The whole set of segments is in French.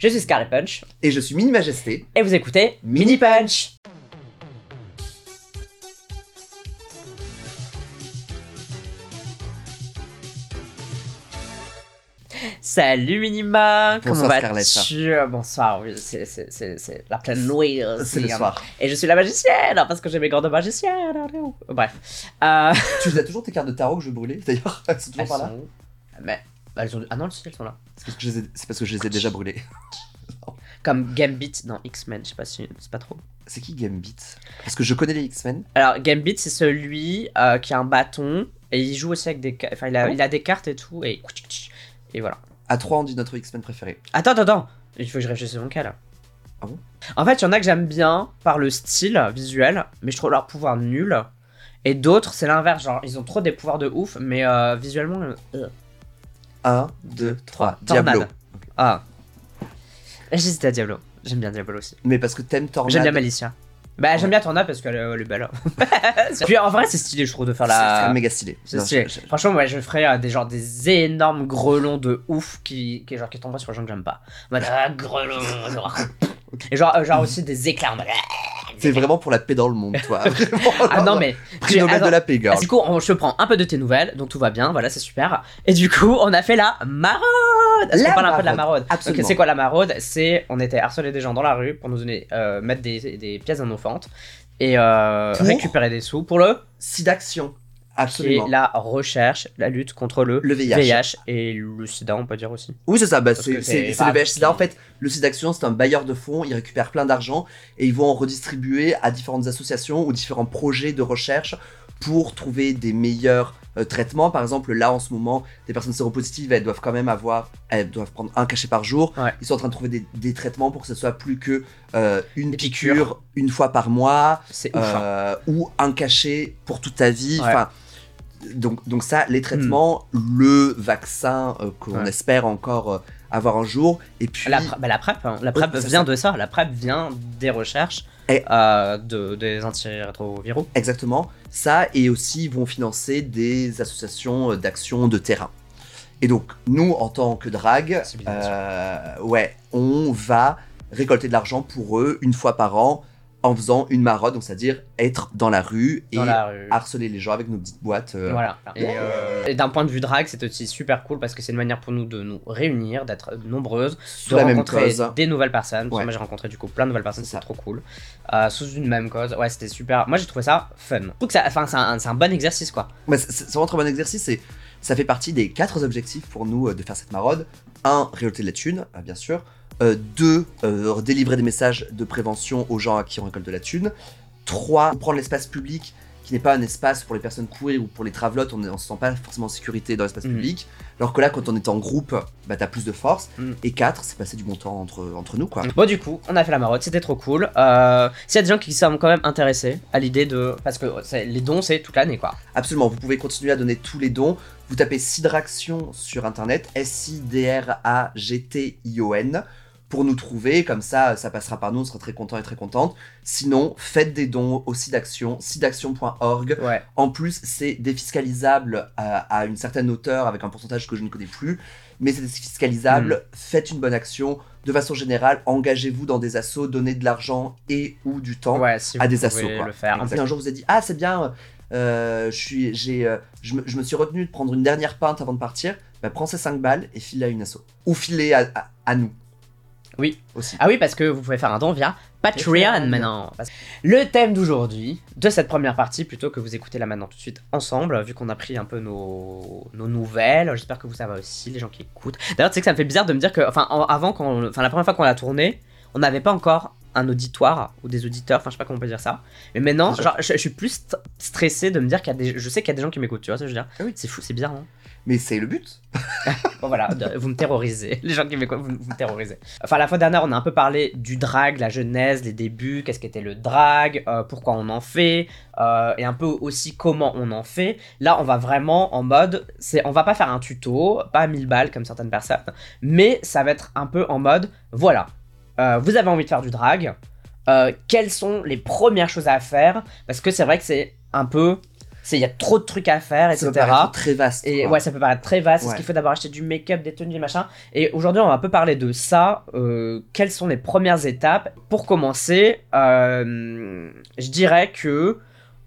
Je suis Scarlet Punch Et je suis Mini Majesté. et vous écoutez Mini Punch. Salut Minima, comment Bonsoir, vas-tu? Bonsoir, oui, c'est- la pleine nuit. C'est le hein. soir. Et je suis la magicienne, parce que j'ai mes gants de magicienne. Bref. Euh, Tu as toujours tes cartes de tarot que je brûler d'ailleurs Elles sont toujours elles par là sont... Mais... elles sont... Ah non, si, elles sont là. C'est parce, que je les ai- c'est parce que je les ai déjà brûlées. Comme Gambit dans X-Men, je sais pas si c'est pas trop. C'est qui Gambit? Parce que je connais les X-Men. Alors, Gambit, c'est celui euh, qui a un bâton et il joue aussi avec des. Enfin, il a, Ah il a des cartes et tout. Et, et voilà. À 3, on dit notre X-Men préféré. Attends, attends, attends. Il faut que je réfléchisse à mon cas là. Ah bon? En fait, il y en a que j'aime bien par le style visuel, mais je trouve leur pouvoir nul. Et d'autres, c'est l'inverse. Genre, ils ont trop des pouvoirs de ouf, mais euh, visuellement. euh, 1, 2, 3. Tornade. Diablo. Ah. J'hésite à Diablo. J'aime bien Diablo aussi. Mais parce que t'aimes Tornade. J'aime bien Malicia. Bah, j'aime bien Tornade parce qu'elle est, elle est belle. Puis en vrai, c'est stylé, je trouve, de faire C'est la. même méga stylé. C'est stylé. je- je- Franchement, ouais, je ferais euh, des, genre, des énormes grelons de ouf qui, qui, genre, qui tomberaient sur les gens que j'aime pas. En mode, ah, grelons, genre. Et genre, euh, genre aussi des éclairs. en. C'est vraiment pour la paix dans le monde, toi. Vraiment, Ah non, mais. Prix Nobel attends. de la paix, girl. du coup, on- je prends un peu de tes nouvelles, donc tout va bien, voilà, c'est super. Et du coup, on a fait la maraude Est-ce qu'on parle un peu de la maraude, absolument. Ok, c'est quoi la maraude C'est, on était harcelé des gens dans la rue pour nous donner, euh, mettre des, des pièces innocentes et euh, récupérer des sous pour le Sidaction. Qui Absolument. est la recherche, la lutte contre le, Le VIH. et le sida, on peut dire aussi. Oui, c'est ça. Bah, c'est le VH-Sida. En fait, le site d'action, c'est un bailleur de fonds. Ils récupèrent plein d'argent et ils vont en redistribuer à différentes associations ou différents projets de recherche pour trouver des meilleurs euh, traitements. Par exemple, là, en ce moment, des personnes séropositives, elles doivent quand même avoir, elles doivent prendre un cachet par jour. Ouais. Ils sont en train de trouver des, des traitements pour que ce soit plus que euh, une piqûre, piqûres. une fois par mois ouf. hein. euh, ou un cachet pour toute ta vie. Ouais. Enfin, donc, donc ça, les traitements, le vaccin euh, qu'on Hmm. Ouais. espère encore avoir un jour, et puis La, bah, la PrEP, hein. la PrEP vient ça. de ça. La PrEP vient des recherches Et- euh, de, des antirétroviraux. exactement ça, et aussi ils vont financer des associations d'action de terrain. Et donc nous, en tant que drague, euh, ouais, on va récolter de l'argent pour eux une fois par an en faisant une maraude, donc c'est-à-dire être dans la rue Dans et la rue. harceler les gens avec nos petites boîtes. euh, Voilà. Et, euh, et d'un point de vue drague, c'est aussi super cool parce que c'est une manière pour nous de nous réunir, d'être nombreuses, sous de la même rencontrer cause. des nouvelles personnes. Parce que Ouais. Moi, j'ai rencontré du coup plein de nouvelles personnes, C'est trop cool. Euh, sous une même cause. Ouais, c'était super. Moi, j'ai trouvé ça fun. Je trouve que enfin, c'est un, bon exercice quoi. C'est vraiment un bon exercice et ça fait partie des quatre objectifs pour nous de faire cette maraude. Un, récolter de la thune, bien sûr. Euh, deux, euh, délivrer des messages de prévention aux gens à qui on récolte de la thune. Trois, prendre l'espace public qui n'est pas un espace pour les personnes queer ou pour les travelotes, on ne se sent pas forcément en sécurité dans l'espace Mhm. public. Alors que là, quand on est en groupe, bah, t'as plus de force. Mhm. Et quatre, c'est passer du bon temps entre, entre nous, quoi. Bon, du coup, on a fait la maraude, c'était trop cool. Euh, S'il y a des gens qui sont quand même intéressés à l'idée de. Parce que c'est- les dons, c'est toute l'année quoi. Absolument, vous pouvez continuer à donner tous les dons. Vous tapez Sidraction sur internet, S-I-D-R-A-G-T-I-O-N, pour nous trouver. Comme ça, ça passera par nous, on sera très content et très contente. Sinon, faites des dons au Sidaction, sidaction.org. Ouais. En plus, c'est défiscalisable à, à une certaine hauteur avec un pourcentage que je ne connais plus. Mais c'est défiscalisable. Faites une bonne action. De façon générale, engagez-vous dans des assos, donnez de l'argent et ou du temps Ouais, si à des assos quoi. le faire. Un jour vous avez dit ah c'est bien, euh, je suis j'ai euh, je, me, je me suis retenu de prendre une dernière pinte avant de partir. Bah prends ces 5 balles et file à une asso ou filez à, à, à nous. Oui. Aussi. Ah oui, parce que vous pouvez faire un don via Patreon maintenant. Le thème d'aujourd'hui, de cette première partie, plutôt que vous écoutez là maintenant tout de suite ensemble, vu qu'on a pris un peu nos, nos nouvelles, j'espère que vous savez aussi, les gens qui écoutent. D'ailleurs, tu sais que ça me fait bizarre de me dire que, enfin, en- avant, quand, enfin, la première fois qu'on l'a tourné, on n'avait pas encore un auditoire ou des auditeurs, enfin, je sais pas comment on peut dire ça. Mais maintenant, genre, je, je suis plus st- stressé de me dire qu'il y a des, je sais qu'il y a des gens qui m'écoutent, tu vois ce que je veux dire? Ah oui. C'est fou, c'est bizarre, hein. Mais c'est le but. Bon voilà, vous me terrorisez. Les gens qui m'écoutent, vous, vous me terrorisez. Enfin, la fois dernière, on a un peu parlé du drag, la genèse, les débuts, qu'est-ce qu'était le drag, euh, pourquoi on en fait, euh, et un peu aussi comment on en fait. Là, on va vraiment en mode, c'est, on va pas faire un tuto, pas à 1000 balles comme certaines personnes, mais ça va être un peu en mode, voilà, euh, vous avez envie de faire du drag, quelles sont les premières choses à faire? Parce que c'est vrai que c'est un peu il y a trop de trucs à faire, Ça etc. peut paraître très vaste. Et ouais, ça peut paraître très vaste. Est-ce Ouais. qu'il faut d'abord acheter du make-up, des tenues, des machins Et aujourd'hui, on va un peu parler de ça. Euh, quelles sont les premières étapes? Pour commencer, euh, je dirais que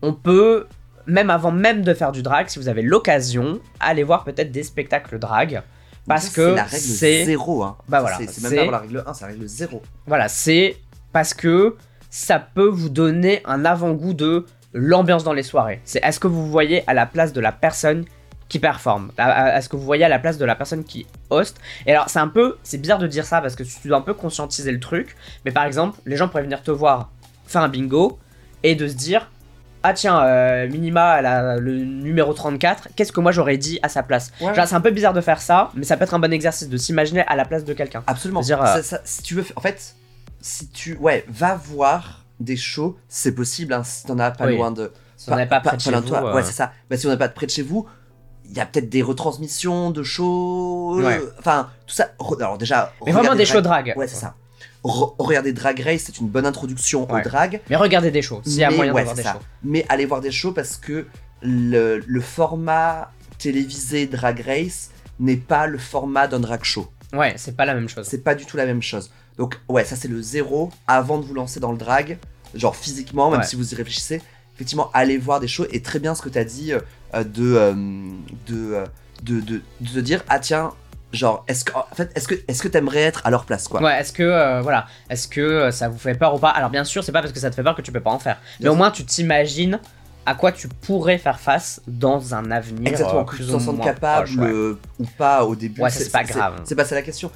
on peut, même avant même de faire du drag, si vous avez l'occasion, aller voir peut-être des spectacles drag. Parce Ça, que c'est 0. Hein. Bah Ça, voilà, c'est même pas la règle 1, c'est la règle 0. Voilà, c'est parce que ça peut vous donner un avant-goût de l'ambiance dans les soirées. C'est est-ce que vous voyez à la place de la personne qui performe À- à- Est-ce que vous voyez à la place de la personne qui host Et alors, c'est un peu, c'est bizarre de dire ça parce que tu dois un peu conscientiser le truc. Mais par exemple, les gens pourraient venir te voir faire un bingo et de se dire ah tiens, euh, Minima, elle a le numéro 34, qu'est-ce que moi j'aurais dit à sa place Ouais. C'est un peu bizarre de faire ça, mais ça peut être un bon exercice de s'imaginer à la place de quelqu'un. Absolument. Ça- ça- si tu veux, en fait, si tu. Ouais, va voir des shows, c'est possible, hein, si t'en as pas Oui. loin de. Si on n'est pas près de chez vous, euh, Ouais, c'est ça. Bah, si on n'est pas près de chez vous, il y a peut-être des retransmissions de shows. Ouais. Enfin, tout ça. Alors, déjà. Mais vraiment des shows Drag- drag. Ouais, c'est ça. Re- regardez Drag Race, c'est une bonne introduction Ouais. au drag. Mais regardez des shows, s'il y a moyen de voir des ça. shows. Mais allez voir des shows parce que le, le format télévisé Drag Race n'est pas le format d'un drag show. Ouais, c'est pas la même chose. C'est pas du tout la même chose. Donc ouais, ça c'est le zéro avant de vous lancer dans le drag, genre physiquement, même Ouais. si vous y réfléchissez. Effectivement, allez voir des shows et très bien ce que tu as dit euh, de, euh, de, euh, de, de, de te dire ah tiens, genre est-ce que en fait est-ce que est-ce que t'aimerais être à leur place quoi? Ouais, est-ce que euh, voilà, est-ce que ça vous fait peur ou pas? Alors bien sûr, c'est pas parce que ça te fait peur que tu peux pas en faire, mais Bien au sûr. moins tu t'imagines à quoi tu pourrais faire face dans un avenir Exactement, euh, que tu t'en moins capable proche, ouais. euh, ou pas au début. Ouais, c'est pas grave. C'est pas ça la question.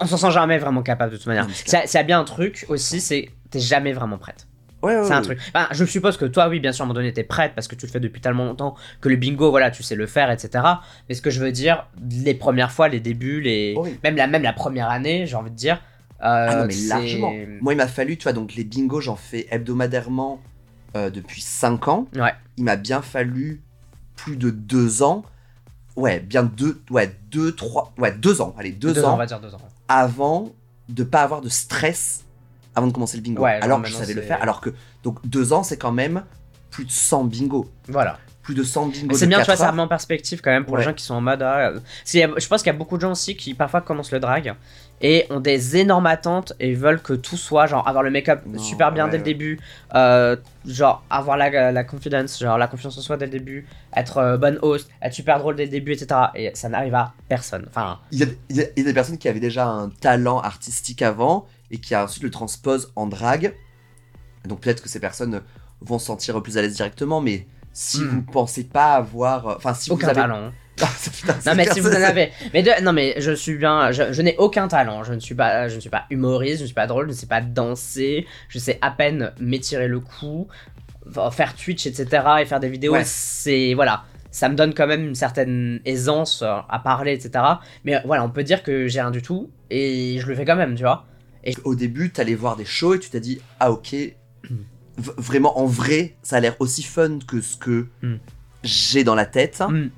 On s'en sent jamais vraiment capable de toute manière. C'est C'est c'est bien un truc aussi, c'est t'es jamais vraiment prête. Ouais, ouais, C'est un truc. Enfin, je suppose que toi, oui, bien sûr, à un moment donné, t'es prête parce que tu le fais depuis tellement longtemps que le bingo, voilà, tu sais le faire, etc. Mais ce que je veux dire, les premières fois, les débuts, les Oui. même la même la première année, j'ai envie de dire. euh, Ah non, mais c'est- largement. Moi, il m'a fallu, tu vois, donc les bingos, j'en fais hebdomadairement euh, depuis 5 ans. Ouais. Il m'a bien fallu plus de 2 ans. Ouais, bien 2, ouais, 2, 3, ouais, 2 ans, allez, 2 Deux ans, on va dire deux ans. avant de pas avoir de stress avant de commencer le bingo. Ouais, alors que je savais le faire. Alors que, donc 2 ans, c'est quand même plus de 100 bingos. Voilà. Plus de 100 bingos. C'est bien, tu vois, ça remet en perspective quand même pour les gens qui sont en mode. ah, je pense qu'il y a beaucoup de gens aussi qui parfois commencent le drag et ont des énormes attentes et veulent que tout soit genre avoir le make-up super bien ouais, dès le début, euh, genre avoir la, la confidence, genre la confiance en soi dès le début, être euh, bonne host, être super drôle dès le début, etc. Et ça n'arrive à personne. Enfin, y a- il y a des personnes qui avaient déjà un talent artistique avant et qui ensuite le transposent en drague. Donc peut-être que ces personnes vont se sentir plus à l'aise directement, mais si Hmm. vous pensez pas avoir, enfin si aucun vous avez, talent. Ah, putain, Non mais si vous en avez, mais de- non mais je suis bien, je, je n'ai aucun talent, je ne suis pas, je ne suis pas humoriste, je ne suis pas drôle, je ne sais pas danser, je sais à peine m'étirer le cou, faire Twitch etc et faire des vidéos, Ouais. c'est voilà, ça me donne quand même une certaine aisance euh, à parler etc. Mais voilà, on peut dire que j'ai rien du tout et je le fais quand même, tu vois. Au début, t'allais voir des shows et tu t'as dit ah ok, v- vraiment en vrai, ça a l'air aussi fun que ce que Hmm. j'ai dans la tête. Mm.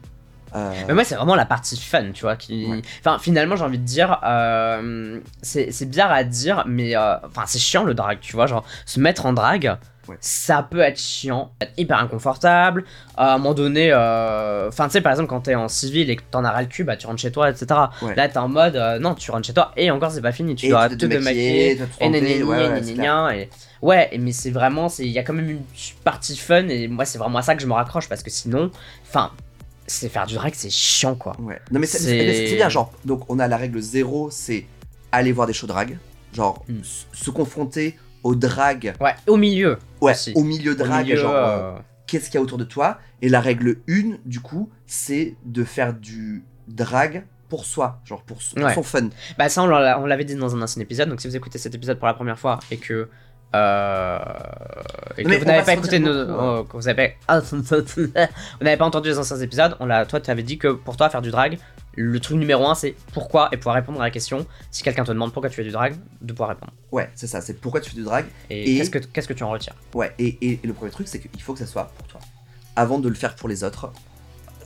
Euh, Mais moi, c'est vraiment la partie fun, tu vois. Qui... Ouais. Enfin, finalement, j'ai envie de dire, euh, c'est bizarre à dire, mais euh, enfin, c'est chiant le drag, tu vois. Genre, se mettre en drag, Ouais. ça peut être chiant, être hyper inconfortable. à un moment donné, euh, enfin, tu sais, par exemple, quand t'es en civil et que t'en as ras le cul, bah tu rentres chez toi, etc. Ouais. Là, t'es en mode, euh, non, tu rentres chez toi et encore, c'est pas fini. Tu et dois te te démaquiller. maquiller, tu dois te Et ouais, ouais, mais c'est vraiment il y a quand même une partie fun et moi c'est vraiment à ça que je me raccroche parce que sinon enfin c'est faire du drag c'est chiant quoi Ouais. Non mais c'est bien, genre, donc on a la règle zéro, c'est aller voir des shows drag, genre s- se confronter au drag, ouais au milieu ouais, Aussi. au milieu au drag, milieu genre euh, euh, qu'est-ce qu'il y a autour de toi, et la règle 1, du coup, c'est de faire du drag pour soi, genre pour, son fun. bah ça on l'avait dit dans un ancien épisode donc si vous écoutez cet épisode pour la première fois et que euh, et que vous n'avez pas écouté nos, beaucoup, hein. oh, que vous avez pas vous n'avez pas entendu les anciens épisodes on l'a toi tu avais dit que pour toi faire du drag le truc numéro un c'est pourquoi et pouvoir répondre à la question si quelqu'un te demande pourquoi tu fais du drag de pouvoir répondre Ouais, c'est ça, c'est pourquoi tu fais du drag. et, Et- qu'est-ce que qu'est-ce que tu en retires? Ouais, et, et- et le premier truc, c'est qu'il faut que ça soit pour toi. Avant de le faire pour les autres.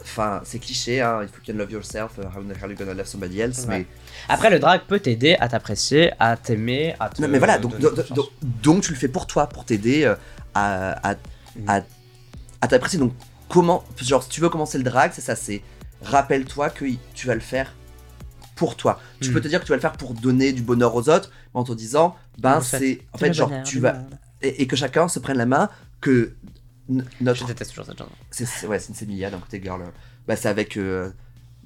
Enfin, c'est cliché, hein, il faut you can love yourself, uh, how the hell you gonna love somebody else, Ouais. mais Après, le drag peut t'aider à t'apprécier, à t'aimer, à te. Non, mais voilà, donc, donc, confiance. donc- donc tu le fais pour toi, pour t'aider euh, à, à, Mm. à, à t'apprécier. Donc comment, genre, si tu veux commencer le drag, c'est ça, c'est rappelle-toi que tu vas le faire pour toi. Tu Hmm. peux te dire que tu vas le faire pour donner du bonheur aux autres, mais en te disant, ben c'est, en fait, genre, bonheur, tu vas, et, et que chacun se prenne la main, que n- Je notre, déteste toujours cette chanson. c'est, c'est- ouais, c'est une Semilia d'un côté girl, euh, bah c'est avec euh,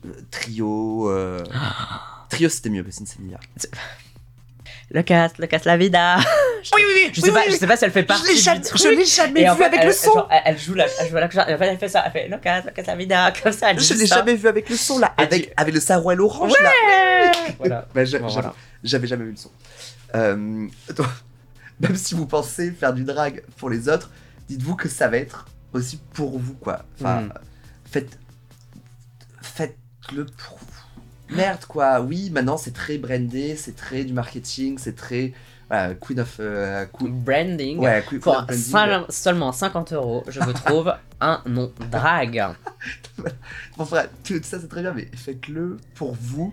euh, trio, euh, trio c'était mieux que c'est une Semilia. Le casse, le casse la vida. Oui, oui, oui. Je sais pas, je sais pas si elle fait partie. du truc. l'ai jamais en fait, elle, genre, elle, joue la, elle joue la, en fait, elle fait ça, elle fait le casse, le casse la vida, comme ça. Elle Je l'ai ça. jamais vu avec le son là, avec, tu- avec le sarouel orange là. Voilà. Bah, Bon, voilà. J'avais jamais vu le son. Euh, donc, même si vous pensez faire du drag pour les autres, dites-vous que ça va être aussi pour vous, quoi. Enfin, Mm. faites, faites-le pour vous. Merde, quoi. Oui, maintenant c'est très brandé, c'est très du marketing, c'est très voilà, Queen of, euh, Queen- Branding. ouais, Queen, Pour of branding. seulement 50 euros, je vous trouve un nom drague. Bon, frère, tout ça c'est très bien, mais faites-le pour vous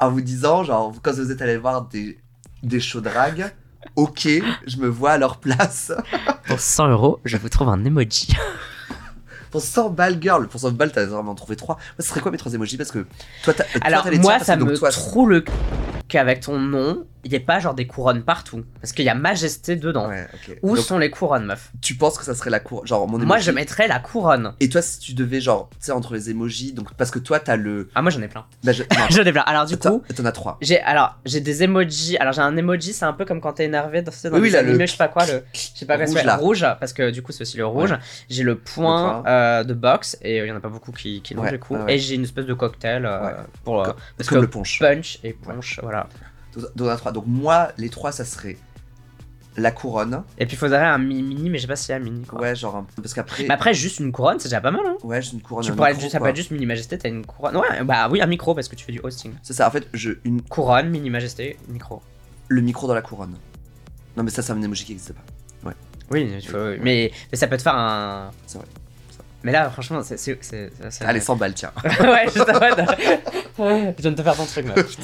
en vous disant, genre, quand vous êtes allé voir des, des shows drag, ok, je me vois à leur place. Pour 100 euros, je vous trouve un emoji. Pour 100 balles, girl, pour 100 balles, t'as vraiment trouvé 3. Moi, ce serait quoi mes 3 emojis? Parce que toi, t'as. toi, Alors t'as les moi, tiens, parce ça que donc me toi, trouve le qu'avec ton nom, il n'y ait pas genre des couronnes partout. Parce qu'il y a majesté dedans. Ouais. Où Donc, sont les couronnes, meuf? tu penses que ça serait la cour. Genre, mon emoji. Moi, je mettrais la couronne. Et toi, si tu devais, genre, tu sais, entre les emojis, donc, parce que toi, t'as le. Ah, moi, j'en ai plein. Bah, je... J'en ai plein. Alors, du t'en coup, t'en as 3. j'ai alors j'ai des emojis. Alors, j'ai un emoji, c'est un peu comme quand t'es énervé dans, Oui, oui, le- je sais pas quoi, le. Je sais pas quoi Rouge, s'appelle. là. Rouge, parce que du coup, c'est aussi le rouge. J'ai le point, Le point. euh, de boxe, et il y en a pas beaucoup qui, qui l'ont, Ouais, du coup. Et j'ai une espèce de cocktail euh, pour. euh, Comme- parce Comme que le punch. punch et punch, voilà. T'en as 3. Donc, moi, les 3, ça serait la couronne. Et puis, il faudrait un mi- mini, mais je sais pas s'il y a un mini, quoi. Ouais, genre, un... parce qu'après. Mais après, juste une couronne, c'est déjà pas mal, hein. Ouais, j'ai une couronne. Tu un pourrais micro, juste, ça peut être juste Mini Majesté, t'as une couronne. Ouais, bah oui, un micro parce que tu fais du hosting. C'est ça, en fait, je... une... Couronne, Mini Majesté, micro. le micro dans la couronne. Non, mais ça, c'est un emoji qui n'existe pas. Oui, il faut- mais, mais ça peut te faire un. C'est vrai. Mais là, franchement, c'est. Allez, 100 balles, tiens. ouais, je t'arrête. Je viens de te faire ton truc, meuf.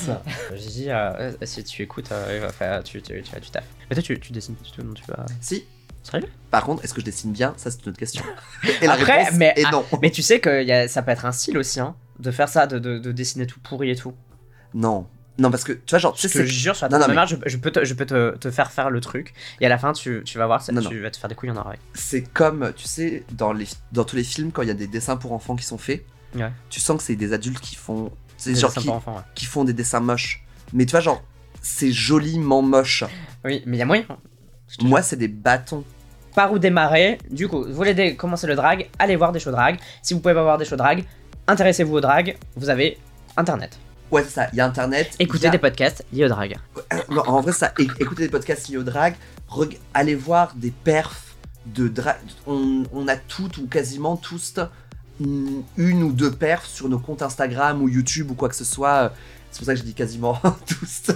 J'ai dit, euh, si tu écoutes, euh, il va faire, tu, tu, tu as du taf. Mais toi, tu, tu dessines pas du tout, non Tu vas. si. Sérieux? Par contre, est-ce que je dessine bien? Ça, c'est une autre question. Et la Après, réponse mais- est ah, non. Mais tu sais que y a, ça peut être un style aussi, hein, de faire ça, de, de, de dessiner tout pourri et tout. Non. Non, parce que, tu vois, genre, tu Je sais, te c'est... jure, sur Non, la non, je, je peux, te, je peux te, te faire faire le truc, et à la fin, tu, tu vas voir, ça- Non, tu vas te faire des couilles en oreille. c'est comme, tu sais, dans, les, dans tous les films, quand il y a des dessins pour enfants qui sont faits, Ouais. tu sens que c'est des adultes qui font... C'est Des genre qui, pour enfants, ouais. qui font des dessins moches. Mais tu vois, genre, c'est joliment moche. Oui, mais il y a moyen. Moi, c'est des bâtons. par où démarrer. Du coup, vous voulez commencer le drag, allez voir des shows drag. Si vous pouvez pas voir des shows drag, intéressez-vous au drag, vous avez internet. Ouais, c'est ça. Il y a Internet. Écoutez a- des podcasts liés au drag. Non, en vrai, ça, écoutez des podcasts liés au drag, allez voir des perfs de drag. On, on a toutes ou quasiment tous une, une ou deux perfs sur nos comptes Instagram ou YouTube ou quoi que ce soit. C'est pour ça que je dis quasiment tous.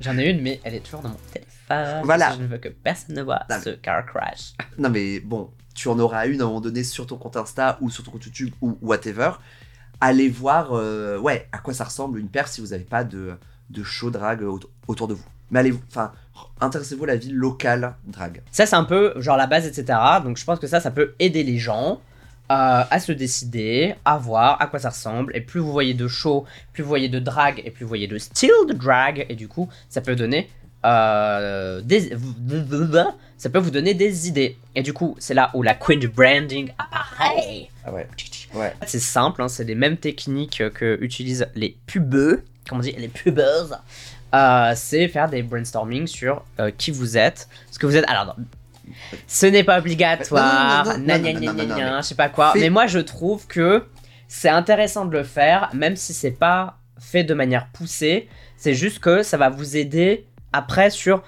J'en ai une, mais elle est toujours dans mon téléphone. Voilà. Je ne veux que personne ne voit Non, ce car crash. non, mais bon, tu en auras une à un moment donné sur ton compte Insta ou sur ton compte YouTube ou whatever. Allez voir, euh, ouais, à quoi ça ressemble une perf si vous n'avez pas de, de show drag auto- autour de vous. Mais allez, enfin, intéressez-vous à la vie locale drag. Ça, c'est un peu genre la base, etc. Donc, je pense que ça, ça peut aider les gens euh, à se décider, à voir à quoi ça ressemble. Et plus vous voyez de show, plus vous voyez de drag, et plus vous voyez de style de drag. Et du coup, ça peut donner euh, des. Ça peut vous donner des idées. Et du coup, c'est là où la queen branding apparaît. Ah ouais. Ouais. C'est simple, hein, c'est les mêmes techniques que utilisent les pubeux, comme on dit, les pubeuses. Euh, c'est faire des brainstorming sur euh, qui vous êtes, ce que vous êtes. Alors, ce n'est pas obligatoire, je sais pas quoi. Mais moi, je trouve que c'est intéressant de le faire, même si c'est pas fait de manière poussée. C'est juste que ça va vous aider après sur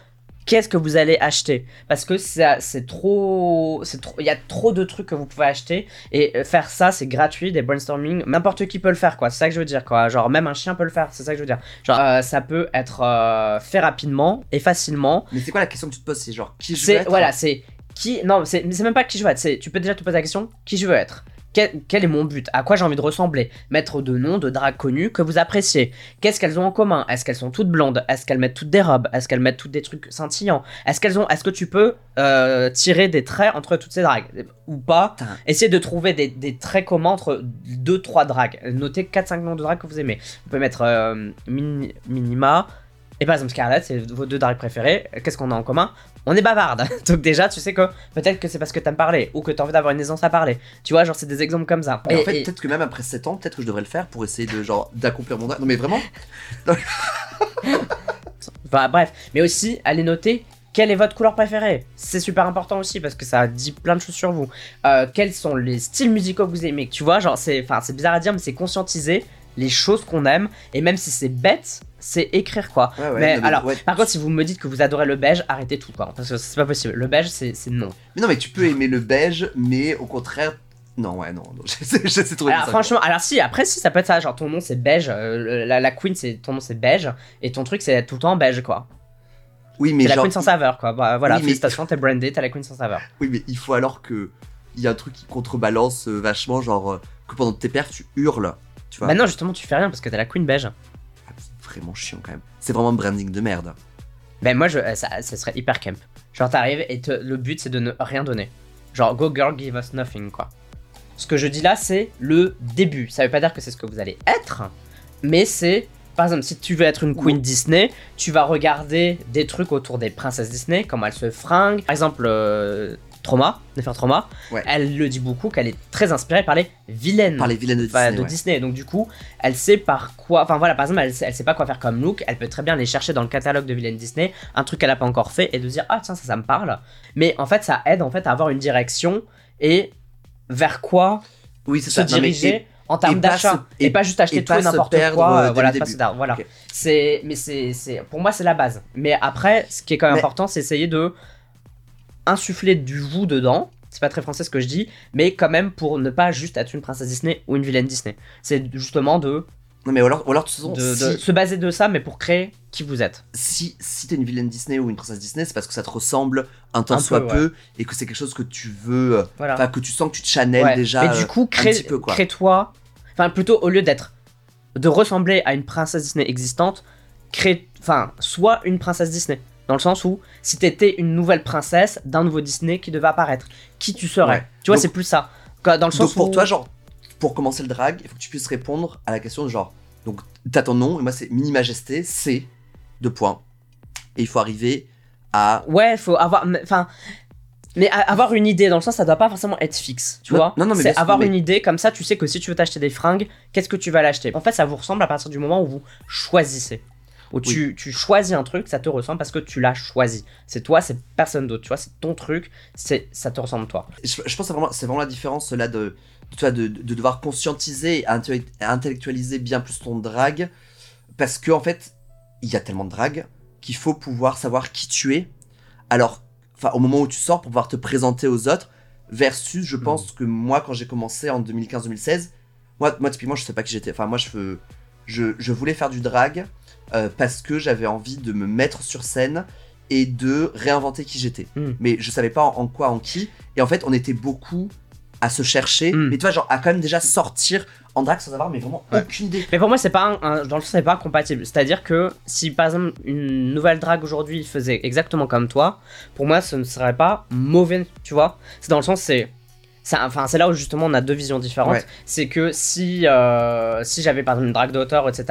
qu'est-ce que vous allez acheter? Parce que ça- c'est trop c'est trop il y a trop de trucs que vous pouvez acheter. Et euh, faire ça c'est gratuit des brainstorming n'importe qui peut le faire quoi. C'est ça que je veux dire quoi. Genre même un chien peut le faire c'est ça que je veux dire. Genre euh, ça peut être euh, fait rapidement et facilement. Mais c'est quoi la question que tu te poses? C'est genre qui je veux être? voilà c'est qui non c'est mais c'est même pas qui je veux être c'est tu peux déjà te poser la question qui je veux être? Quel, quel est mon but? À quoi j'ai envie de ressembler? Mettre de noms de drags connus que vous appréciez. Qu'est-ce qu'elles ont en commun? Est-ce qu'elles sont toutes blondes? Est-ce qu'elles mettent toutes des robes? Est-ce qu'elles mettent toutes des trucs scintillants? Est-ce qu'elles ont Est-ce que tu peux euh, tirer des traits entre toutes ces dragues? Ou pas? Essayer de trouver des, des traits communs entre deux trois dragues. Notez 4-5 noms de dragues que vous aimez. Vous pouvez mettre euh, Min- Minima et par exemple Scarlett, c'est vos deux dragues préférées. Qu'est-ce qu'on a en commun? On est bavarde. Donc déjà, tu sais que peut-être que c'est parce que t'aimes parler ou que t'as envie d'avoir une aisance à parler. Tu vois, genre c'est des exemples comme ça. Et- en fait, et- peut-être que même après 7 ans, peut-être que je devrais le faire pour essayer de genre d'accomplir mon. Non mais vraiment? Enfin, bref, mais aussi, allez noter quelle est votre couleur préférée? C'est super important aussi parce que ça dit plein de choses sur vous. Euh, quels sont les styles musicaux que vous aimez? Tu vois, genre, c'est enfin, c'est bizarre à dire, mais c'est conscientiser les choses qu'on aime. Et même si c'est bête, c'est écrire quoi. Ouais, ouais, mais non, mais alors, ouais. par contre, si vous me dites que vous adorez le beige, arrêtez tout quoi. Parce que c'est pas possible. Le beige, c'est c'est non. Mais non mais tu peux aimer le beige, mais au contraire. Non ouais non, non j'essaie trouver Alors franchement, alors si, après si, ça peut être ça. Genre ton nom c'est beige, euh, la, la queen c'est ton nom c'est beige, et ton truc c'est tout le temps beige quoi. Oui mais C'est la queen sans saveur quoi. Bah, voilà, Oui, mais- félicitations, t'es brandé, t'as la queen sans saveur. oui mais il faut alors que il y a un truc qui contrebalance euh, vachement genre euh, que pendant tes perfs tu hurles, tu vois. Non, justement, tu fais rien parce que t'as la queen beige. Ah, c'est vraiment chiant quand même. C'est vraiment un branding de merde. Ben moi, je, euh, ça, ça serait hyper camp. Genre, t'arrives et te- le but, c'est de ne rien donner. Genre, go girl, give us nothing, quoi. Ce que je dis là, c'est le début. Ça veut pas dire que c'est ce que vous allez être, mais c'est... Par exemple, si tu veux être une queen Disney, tu vas regarder des trucs autour des princesses Disney, comment elles se fringuent. Par exemple, euh, Trauma, Nefer Trauma, Ouais. elle le dit beaucoup qu'elle est très inspirée par les vilaines Par les vilaines de Disney. de ouais. Disney. Donc du coup, elle sait par quoi. Enfin voilà, par exemple, elle sait, elle sait pas quoi faire comme look. Elle peut très bien les chercher dans le catalogue de vilaine Disney, un truc qu'elle a pas encore fait, et de dire ah tiens ça ça me parle. Mais en fait, ça aide en fait à avoir une direction et vers quoi Oui se ça. Non, mais- diriger en termes d'achat et, et- pas juste acheter et tout n'importe quoi. euh, voilà, voilà. C'est mais c'est c'est pour moi c'est la base. Mais après, ce qui est quand même Mais- important, c'est essayer de insuffler du vous dedans. C'est pas très français ce que je dis, mais quand même pour ne pas juste être une princesse Disney ou une vilaine Disney. C'est justement de, Non mais alors, alors de toute façon, de, de si, se baser de ça, mais pour créer qui vous êtes. si, si t'es une vilaine Disney ou une princesse Disney, c'est parce que ça te ressemble un tant Un soit peu, peu, et que c'est quelque chose que tu veux, euh, Voilà. enfin que tu sens que tu te Ouais. déjà. mais euh, du coup, un crée, peu, crée-toi. Enfin, plutôt au lieu d'être. de ressembler à une princesse Disney existante, crée. Enfin, soit une princesse Disney. Dans le sens où, si t'étais une nouvelle princesse d'un nouveau Disney qui devait apparaître, qui tu serais Ouais. Tu vois, c'est plus ça. Dans le sens Donc pour où- toi, genre, pour commencer le drag, il faut que tu puisses répondre à la question de genre, donc t'as ton nom, et moi c'est Mini Majesté, c'est deux points. Et il faut arriver à. Ouais, faut avoir. Enfin. Mais avoir une idée, dans le sens, ça doit pas forcément être fixe, tu Non, vois. non, non, mais c'est avoir mais- une idée, comme ça, tu sais que si tu veux t'acheter des fringues, qu'est-ce que tu vas l'acheter? En fait, ça vous ressemble à partir du moment où vous choisissez. Où tu, tu choisis un truc, ça te ressemble parce que tu l'as choisi. C'est toi, c'est personne d'autre, tu vois, c'est ton truc, c'est ça te ressemble toi. Je, je pense que c'est vraiment, la différence là de, de, de, de devoir conscientiser et intellect- intellectualiser bien plus ton drag. Parce que en fait, il y a tellement de drag qu'il faut pouvoir savoir qui tu es. Alors, enfin, au moment où tu sors pour pouvoir te présenter aux autres. Versus, je pense que moi, quand j'ai commencé en 2015-2016, moi, moi, typiquement, je sais pas qui j'étais. Enfin, moi, je, veux- je, je voulais faire du drag euh, parce que j'avais envie de me mettre sur scène et de réinventer qui j'étais. Mm. Mais je savais pas en, en quoi, en qui. Et en fait, on était beaucoup à se chercher. Mm. Mais tu vois, genre, à quand même déjà sortir en drag sans avoir, mais vraiment Ouais. aucune idée. Mais pour moi, c'est pas un, un- dans le sens, c'est pas compatible. C'est-à-dire que si par exemple une nouvelle drague aujourd'hui faisait exactement comme toi, pour moi, ce ne serait pas mauvais, tu vois. C'est dans le sens, c'est. c'est- Enfin, c'est là où justement on a deux visions différentes. Ouais. C'est que si, euh, si j'avais par exemple une drague d'auteur, etc.,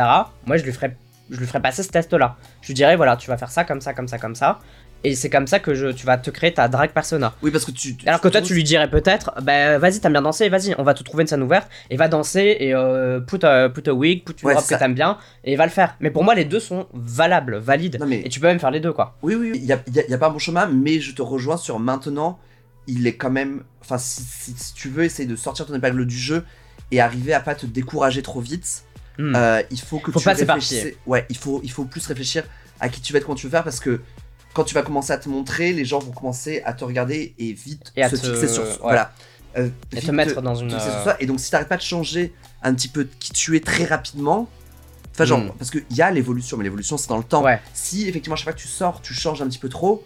moi je lui ferais, je lui ferais passer ce test-là. Je lui dirais, voilà, tu vas faire ça, comme ça, comme ça, comme ça. Et c'est comme ça que je, tu vas te créer ta drague persona. Oui, parce que tu. tu- Alors que toi, tu- lui dirais peut-être, bah vas-y, t'aimes bien danser, vas-y, on va te trouver une scène ouverte et va danser et euh, put, a, put a wig, put une Ouais, robe que t'aimes bien et va le faire. Mais pour moi, les deux sont valables, valides. Non, mais- Et tu peux même faire les deux, quoi. Oui, oui, oui, il n'y a, y a- il y a pas un bon chemin, mais je te rejoins sur maintenant, il est quand même. Enfin, si, si- si tu veux essayer de sortir ton épingle du jeu et arriver à pas te décourager trop vite, Hmm. euh, il faut que Faut tu pas réfléchisses. Ouais, il faut, il faut plus réfléchir à qui tu vas être, comment tu veux faire, parce que quand tu vas commencer à te montrer, les gens vont commencer à te regarder et vite Et à se te- fixer sur. ouais. Voilà. Euh, Et te mettre dans une. te fixer sur ça. Et donc, si t'arrêtes pas de changer un petit peu qui tu es très rapidement, enfin, genre, Hmm. parce qu'il y a l'évolution, mais l'évolution c'est dans le temps Ouais. si effectivement chaque fois que tu sors, tu changes un petit peu trop,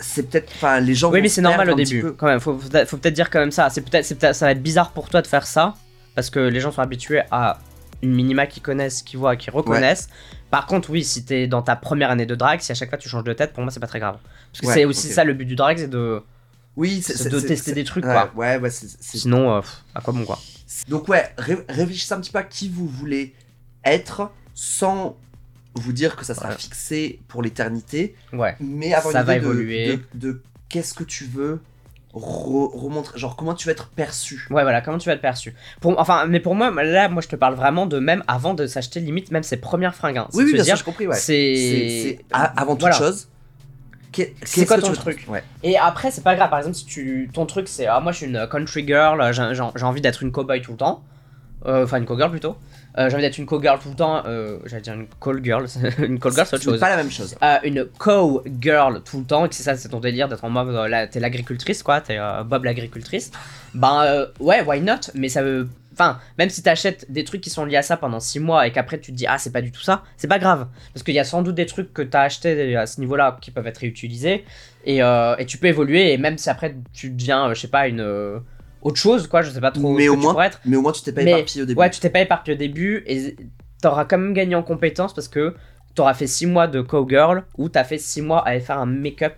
c'est peut-être. Enfin, les gens. Oui, vont mais c'est normal au un petit début. peu. Quand même, faut, faut, faut peut-être dire quand même ça. C'est peut-être, c'est peut-être- ça va être bizarre pour toi de faire ça parce que les gens sont habitués à une minima qu'ils connaissent, qu'ils voient, qu'ils reconnaissent. Par contre, oui, si t'es dans ta première année de drag, si à chaque fois tu changes de tête, pour moi c'est pas très grave. Parce que Ouais, c'est aussi ça le but du drag, c'est de, Oui, c'est de tester des trucs quoi. Ouais, Sinon, euh, pff, à quoi bon quoi. Donc ouais, ré- réfléchissez un petit peu à qui vous voulez être sans vous dire que ça sera Ouais. fixé pour l'éternité, Ouais. mais avoir Ça une va idée de- évoluer. de, de qu'est-ce que tu veux re- remontrer, genre comment tu veux être perçu. Ouais, voilà, comment tu vas être perçu. Pour, enfin, mais pour moi, là, moi je te parle vraiment de même avant de s'acheter limite même ses premières fringues. hein. Oui, oui, bien dire, sûr, j'ai compris, ouais. C'est avant toute Voilà. chose. C'est qu'est-ce quoi que ton truc Ouais. Et après, c'est pas grave. Par exemple, si tu, ton truc c'est ah, moi je suis une country girl, euh, j'ai envie d'être une cowboy tout le temps. Euh, Enfin, une cowgirl plutôt. Euh, j'ai envie d'être une cowgirl tout le temps. Euh, J'allais dire une call girl. une call girl, c'est autre chose. pas la même chose. Euh, une co-girl tout le temps, et que c'est ça, c'est ton délire d'être en mode euh, là, t'es l'agricultrice quoi, t'es Bob l'agricultrice. Ben ouais, why not? Mais ça veut. Enfin, même si t'achètes des trucs qui sont liés à ça pendant 6 mois et qu'après tu te dis ah c'est pas du tout ça, c'est pas grave. Parce qu'il y a sans doute des trucs que t'as achetés à ce niveau-là qui peuvent être réutilisés et, et tu peux évoluer et même si après tu deviens, je sais pas, une. Autre chose quoi, je sais pas trop Mais au moins- être. Mais au moins tu t'es pas Mais- éparpillé au début. Ouais, tu t'es pas éparpillé au début et t'auras quand même gagné en compétences parce que t'auras fait 6 mois de cowgirl ou t'as fait 6 mois à aller faire un make-up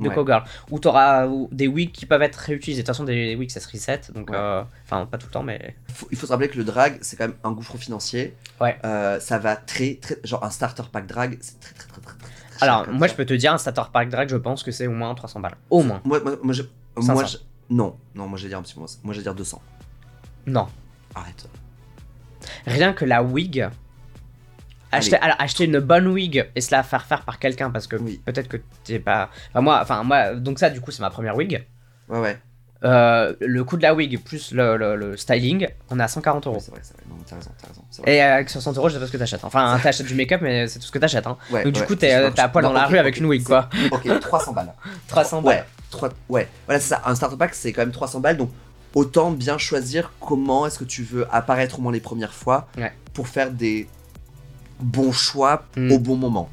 de Ouais. cowgirl ou t'auras des wigs qui peuvent être réutilisés. De toute façon, des wigs ça se reset donc Ouais. euh, enfin pas tout le temps mais Faut- il faut se rappeler que le drag, c'est quand même un gouffre financier. Ouais. Euh, ça va très, très. Genre un starter pack drag, c'est très, très, très, très, très, très cher alors moi ça. je peux te dire un starter pack drag je pense que c'est au moins 300 balles au moins Moi, moi, moi, je- 500. moi, je- non, non, moi, j'allais dire un petit peu moins. Moi, j'allais dire 200. non Arrête. rien que la wig acheter, alors, acheter une bonne wig et se la faire faire par quelqu'un parce que Oui. peut-être que t'es pas enfin moi enfin moi donc ça du coup c'est ma première wig Ouais, ouais. Euh, le coût de la wig plus le, le- le styling, on est à 150 euros. C'est vrai, c'est vrai. Non, t'as raison, t'as raison. vrai. Et avec 60 euros, je sais pas ce que t'achètes. Enfin, t'achètes du make-up, mais c'est tout ce que t'achètes. Hein. Ouais, Donc, du ouais, coup, t'es euh, à poil dans la rue avec une wig, quoi. Ok, 300 balles. 300 Ouais, ouais. Voilà, c'est ça. Un starter pack, c'est quand même 300 balles. Donc, autant bien choisir comment est-ce que tu veux apparaître au moins les premières fois Ouais. pour faire des bons choix Mm. au bon moment.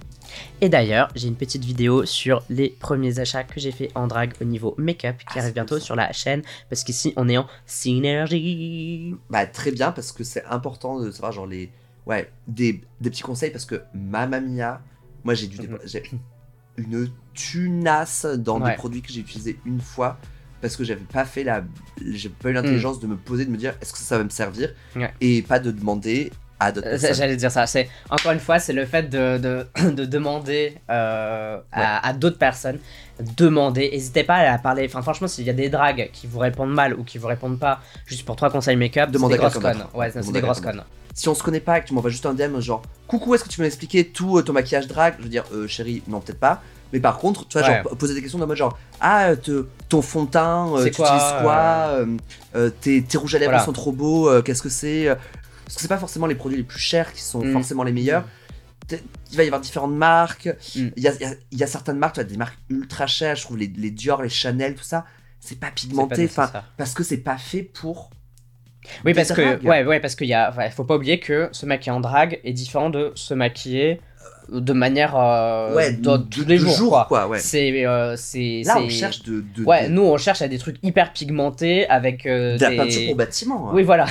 Et d'ailleurs, j'ai une petite vidéo sur les premiers achats que j'ai fait en drag au niveau make-up qui Ah, arrive bientôt sur la chaîne. Parce qu'ici, on est en synergie. Bah, très bien, parce que c'est important de savoir, genre, les. Ouais, des, des petits conseils, parce que Mamma Mia, moi, j'ai dû. Mhm. Une tunasse dans Ouais. des produits que j'ai utilisés une fois. Parce que j'avais pas fait la, j'ai pas eu l'intelligence de me poser, de me dire est-ce que ça va me servir? Ouais. et pas de demander à d'autres Euh, personnes. J'allais dire ça. C'est encore une fois, c'est le fait de, de, de demander euh, à, à d'autres personnes. Demander. N'hésitez pas à parler. Enfin, franchement, s'il y a des dragues qui vous répondent mal ou qui vous répondent pas, juste pour trois conseils make-up, Demandez des grosses connes. Ouais, c'est Demandez des grosses connes. Si on se connaît pas et que tu m'envoies juste un DM genre coucou est-ce que tu peux m'expliquer tout euh, ton maquillage drag je veux dire euh, chérie non peut-être pas mais par contre tu vois Ouais. genre poser des questions dans le mode genre ah te- ton fond de teint euh, tu quoi, utilises quoi euh, euh, tes, tes rouges à lèvres Voilà. sont trop beaux qu'est-ce que c'est parce que c'est pas forcément les produits les plus chers qui sont Mm. forcément les meilleurs il va y avoir différentes marques Mm. il y, a, il y a- il y a certaines marques tu vois des marques ultra chères je trouve les, les Dior les Chanel tout ça c'est pas pas pigmenté enfin nécessaire. parce que c'est pas fait pour Oui, parce que, ouais, ouais, parce qu'il y a, enfin, faut pas oublier que se maquiller en drague est différent de se maquiller de manière, euh, ouais de- tous les jours, quoi. ouais C'est, euh, c'est, Là, on cherche de. de Ouais, de- nous on cherche à des trucs hyper pigmentés avec euh, de la des- peinture pour bâtiment. hein. Oui, voilà.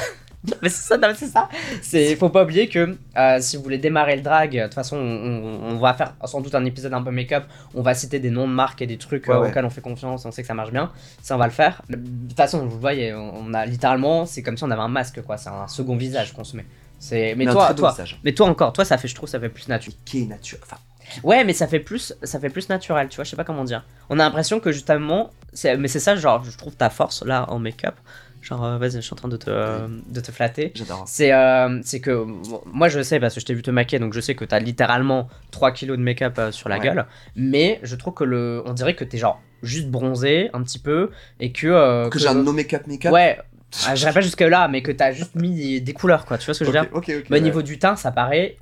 Mais c'est ça, non, mais c'est ça. C'est, faut pas oublier que euh, si vous voulez démarrer le drag, de toute façon, on, on- on va faire sans doute un épisode un peu make-up. On va citer des noms de marques et des trucs Ouais, euh, ouais. auxquels on fait confiance, on sait que ça marche bien. Ça, on va le faire. De toute façon, vous voyez, on a littéralement, c'est comme si on avait un masque, quoi. C'est un second visage qu'on se met. C'est, mais, toi, visage. mais toi encore, toi, ça fait, je trouve, ça fait plus naturel. Qui est nature. Enfin, Ouais, mais ça fait plus, ça fait plus naturel, tu vois. Je sais pas comment dire. On a l'impression que justement, c'est, mais c'est ça, genre, je trouve ta force là en make-up. Genre, euh, vas-y, je suis en train de te, euh, de te flatter. j'adore. C'est euh, c'est que bon, moi je sais parce que je t'ai vu te maquiller donc je sais que t'as littéralement 3 kilos de make-up euh, sur la Ouais. gueule mais je trouve que le on dirait que t'es genre juste bronzé un petit peu et que Que j'ai un no make-up make-up. ouais ah, j'irai pas jusque là mais que t'as juste mis des, couleurs quoi tu vois ce que je veux dire? Ok, ok, ok. mais au ouais. niveau du teint ça paraît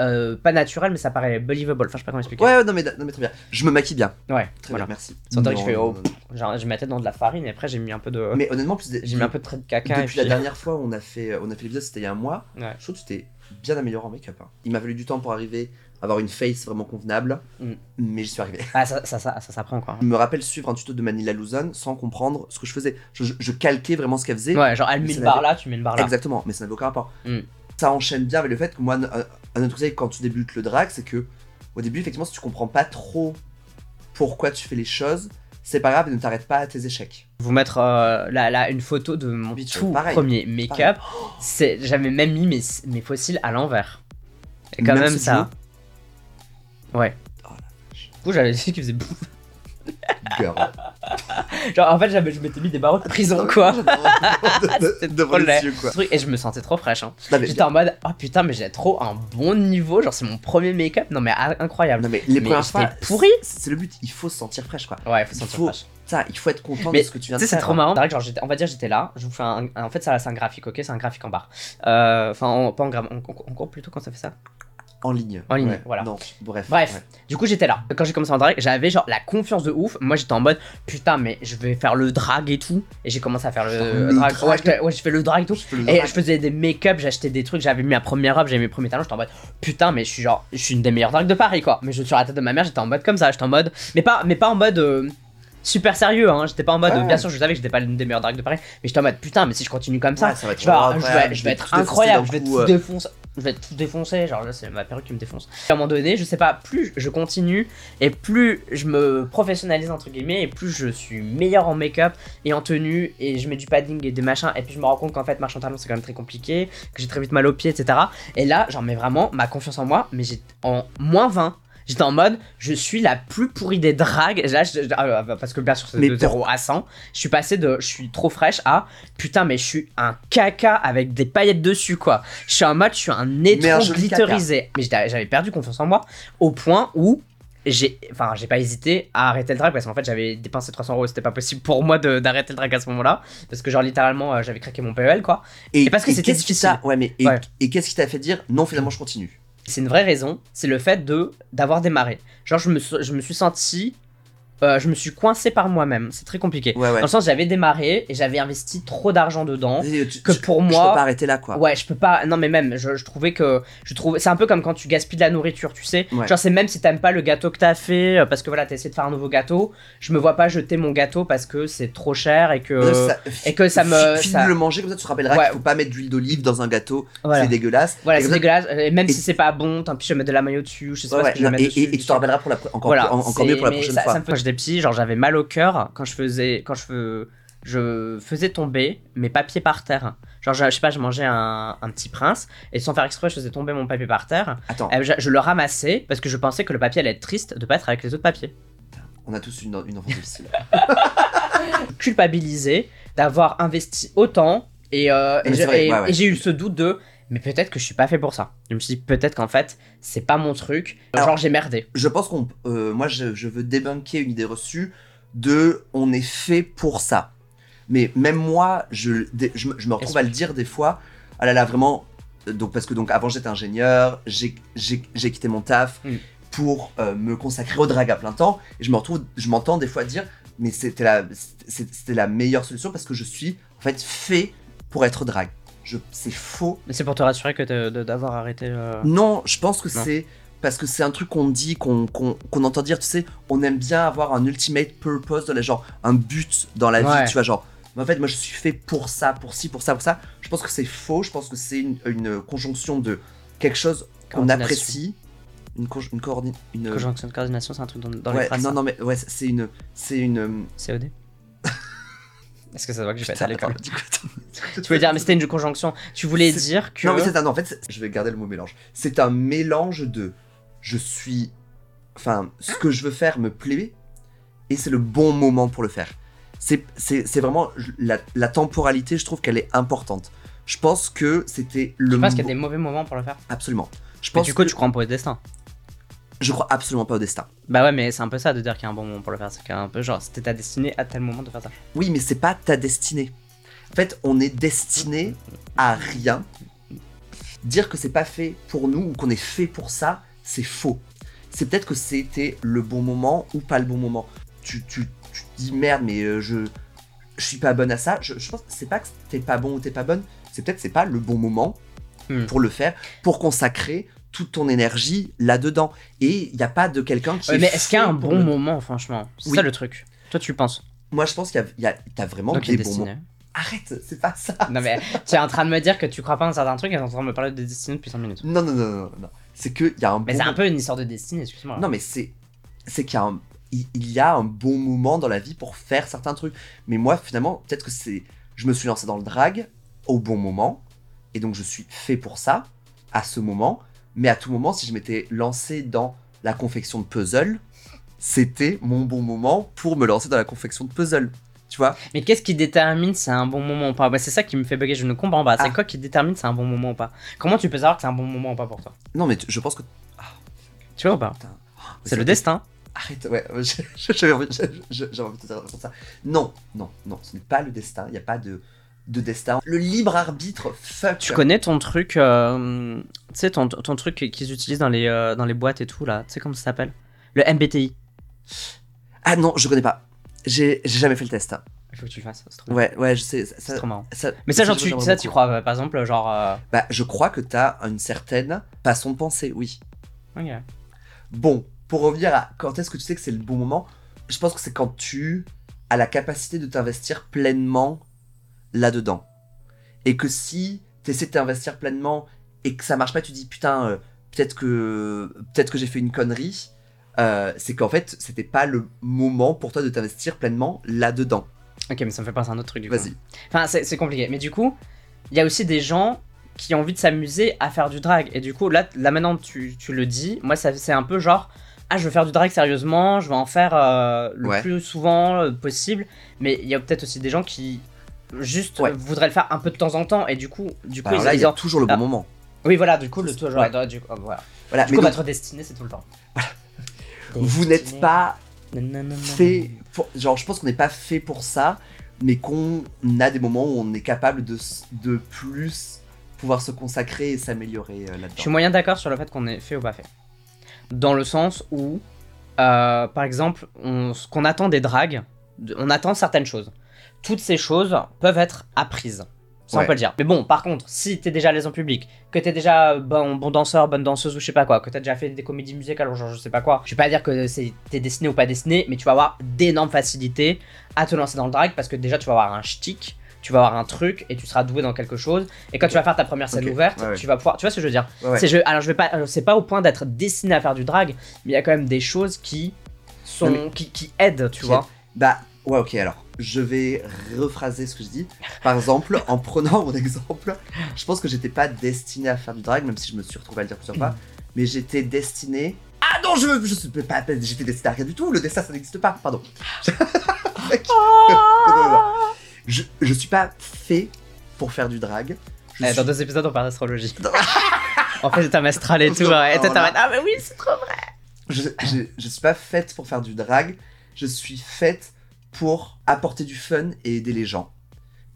euh, pas naturel mais ça paraît believable enfin je sais pas comment expliquer Ouais, ouais, non mais, non, mais très bien. Je me maquille bien. ouais Très voilà bien, merci. C'est vrai que je fais, oh, genre j'ai mis ma tête dans de la farine et après j'ai mis un peu de Mais honnêtement, plus j'ai mis un peu de trait de caca et depuis la puis- dernière fois où on a fait, on a fait l'épisode, c'était il y a un mois. Ouais. Je trouve que tu t'es bien amélioré en make-up. hein. Il m'a fallu du temps pour arriver avoir une face vraiment convenable, Mm. mais j'y suis arrivé. Ah, ça, ça, ça, ça s'apprend quoi. Je me rappelle suivre un tuto de Manila Luzon sans comprendre ce que je faisais. Je, je- je calquais vraiment ce qu'elle faisait. Ouais, genre elle met une barre là, tu mets une barre là. Exactement, mais ça n'avait aucun rapport. Mm. Ça enchaîne bien avec le fait que moi, un, autre conseil quand tu débutes le drag, c'est que au début, effectivement, si tu comprends pas trop pourquoi tu fais les choses, c'est pas grave, ne t'arrête pas à tes échecs. Vous mettre euh, là, là, une photo de mon tu tout pareil. premier make-up. C'est, j'avais même mis mes, mes fossiles à l'envers. Et quand Même ça. Ouais. Oh la. Du coup, j'avais dit qu'il faisait bouffe. Girl. Genre, en fait, j'avais, je m'étais mis des barreaux de prison, quoi. De- de- Devant trop laid. les yeux, quoi. Truc, Et je me sentais trop fraîche. Hein. J'étais en mode, oh putain, mais j'ai trop un bon niveau. Genre, c'est mon premier make-up. Non, mais ah, incroyable. non, mais les Mais premières fois, pourri. c'est c'est le but. Il faut se sentir fraîche, quoi. Ouais, faut se Il sentir faut- fraîche. Ça, il faut être content Mais de ce que tu viens de sais, faire. c'est trop hein. marrant. C'est vrai que genre, on va dire, j'étais là. Je vous fais un. En fait, ça, c'est un graphique, ok? C'est un graphique en barre. Euh, Enfin, en- pas en en- en cours plutôt quand ça fait ça. En ligne. En ligne, Ouais. voilà. Non, bref. Bref, ouais. du coup j'étais là. Quand j'ai commencé en drag, j'avais genre la confiance de ouf. Moi j'étais en mode putain mais je vais faire le drag et tout. Et j'ai commencé à faire le, drag. drag. Ouais, ouais, j'ai fait le drag et tout. Je Et drag. je faisais des make-up, j'achetais des trucs, j'avais mis ma première robe, j'avais mes premiers talons, j'étais en mode putain mais je suis genre je suis une des meilleures drags de Paris quoi. Mais je suis sur la tête de ma mère, j'étais en mode comme ça, j'étais en mode mais pas mais pas en mode euh, super sérieux hein, j'étais pas en mode bien sûr je savais que j'étais pas l'une des meilleures drags de Paris, mais j'étais en mode putain mais si je continue comme ça, Ouais, ça va être je vais, je je être incroyable, je vais euh. défoncer. Je vais tout défoncer, genre là c'est ma perruque qui me défonce. À un moment donné, je sais pas, plus je continue et plus je me professionnalise entre guillemets et plus je suis meilleur en make-up et en tenue et je mets du padding et des machins et puis je me rends compte qu'en fait marcher en talons c'est quand même très compliqué, que j'ai très vite mal aux pieds etc. Et là j'en mets vraiment ma confiance en moi mais j'ai en moins 20. J'étais en mode, je suis la plus pourrie des dragues. Là, je- ah, ah, parce que bien sûr, c'est de pour- 0 à 100. Je suis passé de je suis trop fraîche à putain, mais je suis un caca avec des paillettes dessus, quoi. Je suis en mode, je suis un joli glitterisé. Mais j'avais perdu confiance en moi au point où j'ai enfin j'ai pas hésité à arrêter le drag parce qu'en fait j'avais dépensé 300 euros c'était pas possible pour moi d'arrêter le drag à ce moment là parce que genre littéralement euh, j'avais craqué mon PEL quoi Et parce que c'était difficile. Ouais, mais et, Ouais. et qu'est-ce qui t'a fait dire non, finalement, je continue? C'est une vraie raison c'est le fait de d'avoir démarré. Genre je me, je me suis senti euh, je me suis coincé par moi-même c'est très compliqué Ouais, ouais. dans le sens j'avais démarré et j'avais investi trop d'argent dedans Et tu- que je- pour Je moi peux pas arrêter là, quoi. Ouais, je peux pas. Non, mais même, je, je trouvais que. Je trouve. C'est un peu comme quand tu gaspilles de la nourriture, tu sais. Ouais. Genre, c'est même si t'aimes pas le gâteau que t'as fait, euh, parce que voilà, t'as essayé de faire un nouveau gâteau. Je me vois pas jeter mon gâteau parce que c'est trop cher et que. Euh, ça- et que ça me- File ça- le manger, comme ça tu te rappelleras Ouais. qu'il faut pas mettre d'huile d'olive dans un gâteau, Voilà, c'est dégueulasse. voilà c'est dégueulace. Et même et- si c'est pas bon, tant pis, je vais mettre de la maillot dessus. Je sais pas ouais, ce que je vais non, mettre et, dessus. et- et tu te rappelleras pour la, pro- encore, mieux pour la prochaine fois. Petit, genre j'avais mal au cœur quand je faisais, quand je, je faisais tomber mes papiers par terre. Genre, je, je sais pas, je mangeais un, un petit prince et sans faire exprès, je faisais tomber mon papier par terre. Attends, Euh, je, je le ramassais parce que je pensais que le papier allait être triste de pas être avec les autres papiers. on a tous une, une enfance difficile. Culpabilisé d'avoir investi autant et, euh, ouais, ouais. et j'ai eu ce doute de mais peut-être que je suis pas fait pour ça. Je me suis dit peut-être qu'en fait c'est pas mon truc. Alors- Genre j'ai merdé. je pense qu'on. euh, moi, je, je veux débunker une idée reçue de on est fait pour ça. Mais même moi, je, je, me- je me retrouve à le dire des fois. Ah là là, vraiment. euh, Donc, parce que donc avant j'étais ingénieur, j'ai quitté mon taf Mm. pour euh, me consacrer au drag à plein temps. Et je me retrouve, je m'entends des fois dire, mais c'était la, c'était c'était la meilleure solution parce que je suis en fait fait pour être drag. Je- C'est faux Mais c'est pour te rassurer que d'avoir arrêté. euh, non, je pense que c'est parce que c'est un truc qu'on dit, qu'on entend dire, tu sais, on aime bien avoir un ultimate purpose, de la, genre un but dans la Ouais. vie, tu vois, genre. Mais en fait, moi, je suis fait pour ça, pour ci, pour ça, pour ça. Je pense que c'est faux. Je pense que c'est une, une conjonction de quelque chose qu'on apprécie, une une. Conjonction de coordination, c'est un truc dans, dans les ouais, phrases. non, non, mais ouais, c'est une, c'est une. COD Est-ce que ça se voit que j'ai fait Putain, à l'école. Tu voulais dire, mais c'était une conjonction. Tu voulais dire que. Non, mais c'est un. En fait, je vais garder le mot mélange. C'est un mélange de. Je suis. Enfin, ce que je veux faire me plaît et c'est le bon moment pour le faire. C'est c'est- c'est vraiment. La, la temporalité, je trouve qu'elle est importante. Je pense que c'était le. Je pense qu'il y a des mauvais moments pour le faire. Absolument. Je Mais pense du coup, que- tu crois en pour le destin. Je crois absolument pas au destin. Bah ouais, mais c'est un peu ça de dire qu'il y a un bon moment pour le faire. C'est qu'un peu genre, c'était ta destinée à tel moment de faire ça. Oui, mais c'est pas ta destinée. En fait, on est destiné à rien. Dire que c'est pas fait pour nous ou qu'on est fait pour ça, c'est faux. C'est peut-être que c'était le bon moment ou pas le bon moment. Tu, tu, tu te dis merde, mais euh, je, je suis pas bonne à ça. Je, je pense que c'est pas que t'es pas bon ou t'es pas bonne. C'est peut-être que c'est pas le bon moment Hmm. pour le faire, pour consacrer toute ton énergie là-dedans. Et il n'y a pas de quelqu'un qui. Ouais, est mais est-ce qu'il y a un bon le- moment, franchement? C'est Oui. ça le truc. Toi, tu penses? Moi, je pense qu'il y a, y a- vraiment Donc, des bons moments. Arrête, c'est pas ça. Non, mais tu es en train de me dire que tu crois pas en certains trucs et t'es en train de me parler de destinée depuis 5 minutes. Non, non, non, non, non. C'est qu'il y a un bon. Mais c'est un peu une histoire de destinée, excuse-moi. Non, mais c'est c'est qu'il y a un il y a un bon moment dans la vie pour faire certains trucs. Mais moi, finalement, peut-être que c'est je me suis lancé dans le drag au bon moment et donc je suis fait pour ça à ce moment. Mais à tout moment, si je m'étais lancé dans la confection de puzzle, c'était mon bon moment pour me lancer dans la confection de puzzle. Tu vois Mais qu'est-ce qui détermine si c'est un bon moment ou pas? Bah, C'est ça qui me fait bugger, je ne comprends pas. C'est Ah. quoi qui détermine si c'est un bon moment ou pas? Comment tu peux savoir que c'est un bon moment ou pas pour toi? Non, mais je pense que Tu vois ou pas? C'est le destin. Arrête, ouais, j'avais envie, envie de te dire ça. Non, non, non, ce n'est pas le destin, il n'y a pas de, de destin. Le libre arbitre, fuck. Tu connais ton truc, euh, tu sais, ton, ton truc qu'ils utilisent dans les, euh, dans les boîtes et tout, là. Tu sais comment ça s'appelle? Le MBTI. Ah non, je connais pas. J'ai jamais fait le test. hein. Il faut que tu le fasses, trop, Ouais, ouais, je sais. ça- c'est ça- trop marrant. ça- Mais ça, genre, tu, ça, tu crois, par exemple, genre. euh, Bah, je crois que t'as une certaine façon de penser, oui. ok. Bon, pour revenir à quand est-ce que tu sais que c'est le bon moment, je pense que c'est quand tu as la capacité de t'investir pleinement là-dedans. Et que si tu essaies de t'investir pleinement et que ça marche pas, tu dis putain, euh, peut-être que, peut que j'ai fait une connerie, euh, c'est qu'en fait, c'était pas le moment pour toi de t'investir pleinement là-dedans. Ok, mais ça me fait penser à un autre truc du coup. Vas-y. Enfin, c'est compliqué. Mais du coup, il y a aussi des gens qui ont envie de s'amuser à faire du drag. Et du coup, là, là maintenant, tu, tu le dis. Moi, ça c'est un peu genre. Ah, je veux faire du drag sérieusement, je vais en faire euh, le Ouais. plus souvent possible. Mais il y a peut-être aussi des gens qui juste Ouais. voudraient le faire un peu de temps en temps. Et du coup, du coup Alors là, il y a ont- toujours le bon Ah. moment. Oui, voilà, du coup, le toujours. Ouais. du, oh, voilà. Voilà, Du mais coup, donc, votre destinée, c'est tout le temps. vous n'êtes pas fait pour- genre je pense qu'on n'est pas fait pour ça mais qu'on a des moments où on est capable de, de plus pouvoir se consacrer et s'améliorer euh, Je suis là-dedans moyen d'accord sur le fait qu'on est fait ou pas fait. Dans le sens où, euh, par exemple, on- ce qu'on attend des dragues, on attend certaines choses. Toutes ces choses peuvent être apprises. Ça, Ouais. on peut le dire. Mais bon, par contre, si t'es déjà à l'aise en public, que t'es déjà bon, bon danseur, bonne danseuse ou je sais pas quoi, que t'as déjà fait des comédies musicales ou genre je sais pas quoi, je vais pas dire que t'es destiné ou pas destiné, mais tu vas avoir d'énormes facilités à te lancer dans le drag parce que déjà tu vas avoir un shtick, tu vas avoir un truc et tu seras doué dans quelque chose. Et quand tu vas faire ta première scène ouverte, Ouais, ouais. tu vas pouvoir. Tu vois ce que je veux dire? Je, alors je vais pas, alors, c'est pas au point d'être destiné à faire du drag, mais il y a quand même des choses qui sont, qui, qui aident, tu Qui vois? bah ouais ok alors je vais rephraser ce que je dis par exemple en prenant mon exemple je pense que j'étais pas destiné à faire du drag même si je me suis retrouvé à le dire plusieurs fois mais j'étais destiné ah non je je suis pas j'étais destiné à rien du tout le destin ça n'existe pas pardon je, je suis pas fait pour faire du drag Je Eh, suis- Dans deux épisodes, on parle d'astrologie. en fait, t'as astral et tout, ouais. Et ah, mais oui, c'est trop vrai. je, je, je suis pas faite pour faire du drag, je suis faite pour apporter du fun et aider les gens.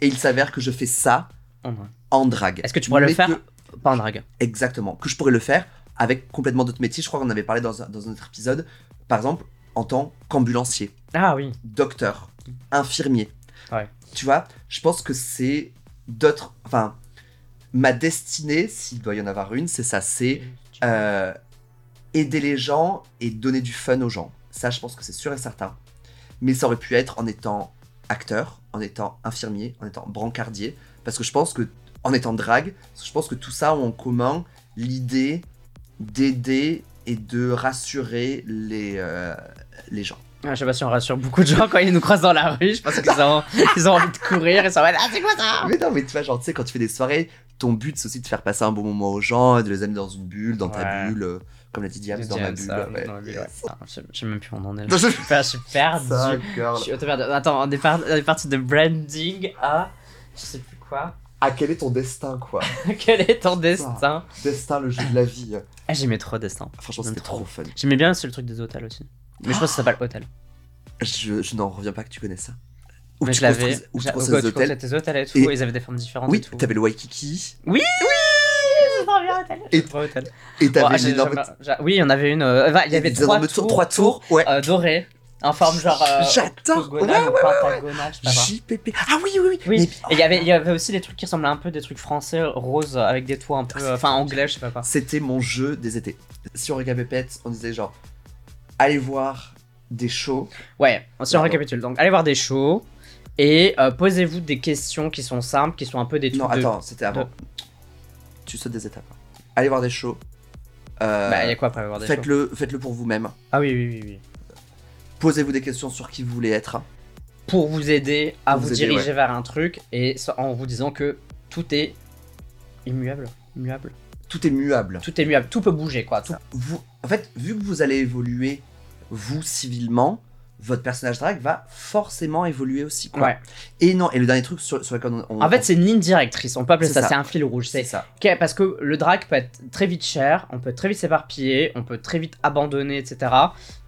Et il s'avère que je fais ça En vrai. en drag. Est-ce que tu pourrais le faire que- Pas en drag. Exactement. Que je pourrais le faire avec complètement d'autres métiers. Je crois qu'on avait parlé dans un, dans un autre épisode. Par exemple, en tant qu'ambulancier, Ah oui. docteur, infirmier. Ouais. Tu vois, je pense que c'est d'autres. Enfin, ma destinée, s'il doit y en avoir une, c'est ça. C'est euh, aider les gens et donner du fun aux gens. Ça, je pense que c'est sûr et certain. Mais ça aurait pu être en étant acteur, en étant infirmier, en étant brancardier. Parce que je pense que, en étant drague, je pense que tout ça ont en commun l'idée d'aider et de rassurer les, euh, les gens. Ah, je sais pas si on rassure beaucoup de gens quand ils nous croisent dans la rue. Je pense qu'ils ont, ils ont envie de courir et ça va. Ah, c'est quoi ça? Mais non, mais tu vois, genre, tu sais, quand tu fais des soirées, ton but, c'est aussi de faire passer un bon moment aux gens, de les amener dans une bulle, dans ta bulle, euh, comme l'a dit Diams, dans ma bulle. ouais. Ah, Je sais- même plus où on en est. Je suis per- je suis perdu. Je suis auto-perdu. Attends, on est, par- on est parti de branding à. Je sais plus quoi. Ah, quel est ton destin, quoi? Quel est ton destin? Destin, le jeu de la vie. Ah, j'aimais trop destin. Franchement, J'aime c'était trop. trop fun. J'aimais bien aussi le truc des hôtels aussi. Mais je crois que ça s'appelle hôtel. Je, je n'en reviens pas que tu connais ça. Où Mais tu je l'avais. où tu tes hôtels et tout. Et- et Ils avaient des formes différentes Oui, t'avais le Waikiki. Oui, oui Bien hôtel. Et- hôtel. T'avais j'ai- une énorme. Oui, il y en avait une. euh, il y avait trois tours, Trois tours. Ouais. euh, dorés. En forme genre. euh, J'adore. Ouais, ou ouais. JPP. Ah oui, oui, oui. Et il y avait- il y avait aussi des trucs qui ressemblaient un peu des trucs français roses avec des toits un peu. euh, Enfin, anglais, je sais pas quoi. C'était mon jeu des étés. Si on récapépète, on disait genre, allez voir des shows. Ouais, si on récapitule. Donc, allez voir des shows et euh, posez-vous des questions qui sont simples, qui sont un peu des trucs Non, de. attends, c'était avant. Tu sautes des étapes. Allez voir des shows. Euh, Bah, il y a quoi après avoir des shows Faites-le faites -le pour vous-même. Ah oui, oui, oui, oui. Posez-vous des questions sur qui vous voulez être. Pour vous aider à Pour vous, vous aider, diriger vers un truc et so- en vous disant que tout est immuable. Immuable. Tout est muable. Tout est muable. Tout peut bouger, quoi. Tout... Vous, en fait, vu que vous allez évoluer, vous, civilement, votre personnage drag va forcément évoluer aussi. Quoi. Ouais. Et non, et le dernier truc sur, sur lequel on, on- En fait, c'est une ligne directrice. On peut appeler ça, ça. c'est un fil rouge. c'est ça. Parce que le drag peut être très vite cher, on peut très vite s'éparpiller, on peut très vite abandonner, etc.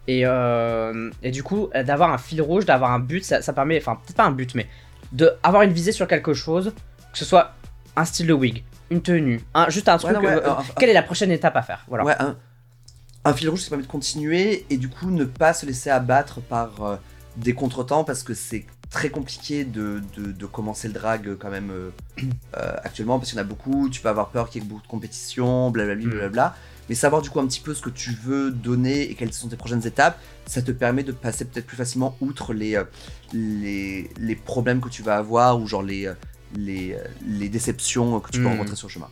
Et, euh, et du coup, euh, d'avoir un fil rouge, d'avoir un but, ça, ça permet, enfin peut-être pas un but, mais d'avoir une visée sur quelque chose, que ce soit un style de wig, une tenue, un, juste un truc. Ouais, non, ouais, euh, un- quelle est la prochaine étape à faire? Voilà. Ouais, un, un fil rouge qui permet de continuer et du coup ne pas se laisser abattre par euh, des contretemps parce que c'est très compliqué de, de- de commencer le drag euh, quand même euh, euh, actuellement parce qu'il y en a beaucoup, tu peux avoir peur qu'il y ait beaucoup de compétition, blablabla, Mm. blablabla. Mais savoir du coup un petit peu ce que tu veux donner et quelles sont tes prochaines étapes, ça te permet de passer peut-être plus facilement outre les, les, les problèmes que tu vas avoir ou genre les, les, les déceptions que tu peux Mm. rencontrer sur le chemin.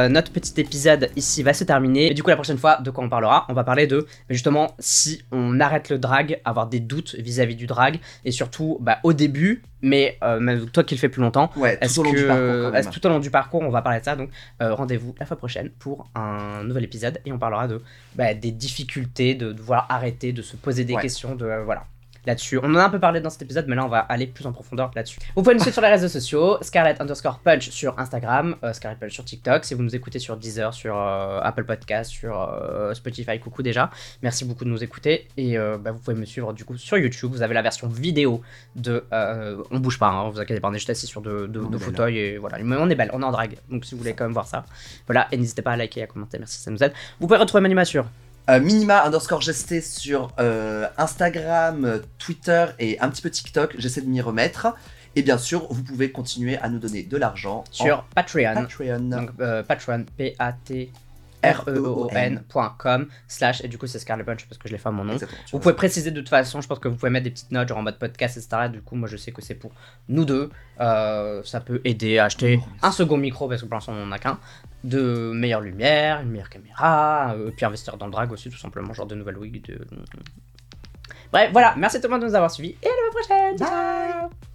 Euh, notre petit épisode ici va se terminer. Et du coup, la prochaine fois, de quoi on parlera? On va parler de justement si on arrête le drag, avoir des doutes vis-à-vis du drag, et surtout bah, au début, mais euh, même toi qui le fais plus longtemps. Ouais, tout au long que du parcours quand même. est-ce que tout au long du parcours, on va parler de ça? Donc, euh, rendez-vous la fois prochaine pour un nouvel épisode et on parlera de bah, des difficultés, de devoir arrêter, de se poser des Ouais. questions, de voilà. Là-dessus, on en a un peu parlé dans cet épisode, mais là on va aller plus en profondeur là-dessus. Vous pouvez nous suivre sur les réseaux sociaux, Scarlett underscore Punch sur Instagram, euh, Scarlett Punch sur TikTok. Si vous nous écoutez sur Deezer, sur euh, Apple Podcast, sur euh, Spotify, coucou déjà. Merci beaucoup de nous écouter et euh, bah, vous pouvez me suivre du coup sur YouTube. Vous avez la version vidéo de, on bouge pas, hein, vous inquiétez pas, on est juste assis sur de, de, fauteuils et voilà. Mais on est belle, on est en drague, donc si vous voulez quand même voir ça, voilà. Et n'hésitez pas à liker, à commenter, merci, ça nous aide. Vous pouvez retrouver Manima sur minima underscore gesté sur euh, Instagram, euh, Twitter et un petit peu TikTok. J'essaie de m'y remettre. Et bien sûr, vous pouvez continuer à nous donner de l'argent sur Patreon. Patreon. Donc euh, Patreon, p-a-t E r e o n.com slash et du coup c'est Scarlet Punch parce que je l'ai fait à mon nom. Exactement, Vous pouvez préciser de toute façon, je pense que vous pouvez mettre des petites notes genre en mode podcast, etc. Du coup, moi je sais que c'est pour nous deux. Euh, ça peut aider à acheter un second micro parce que pour l'instant on en a qu'un. De meilleure lumière, une meilleure caméra, euh, puis investir dans le drag aussi tout simplement, genre de nouvelles wigs. De... Bref, voilà, merci tout le monde de nous avoir suivis et à la prochaine. Ciao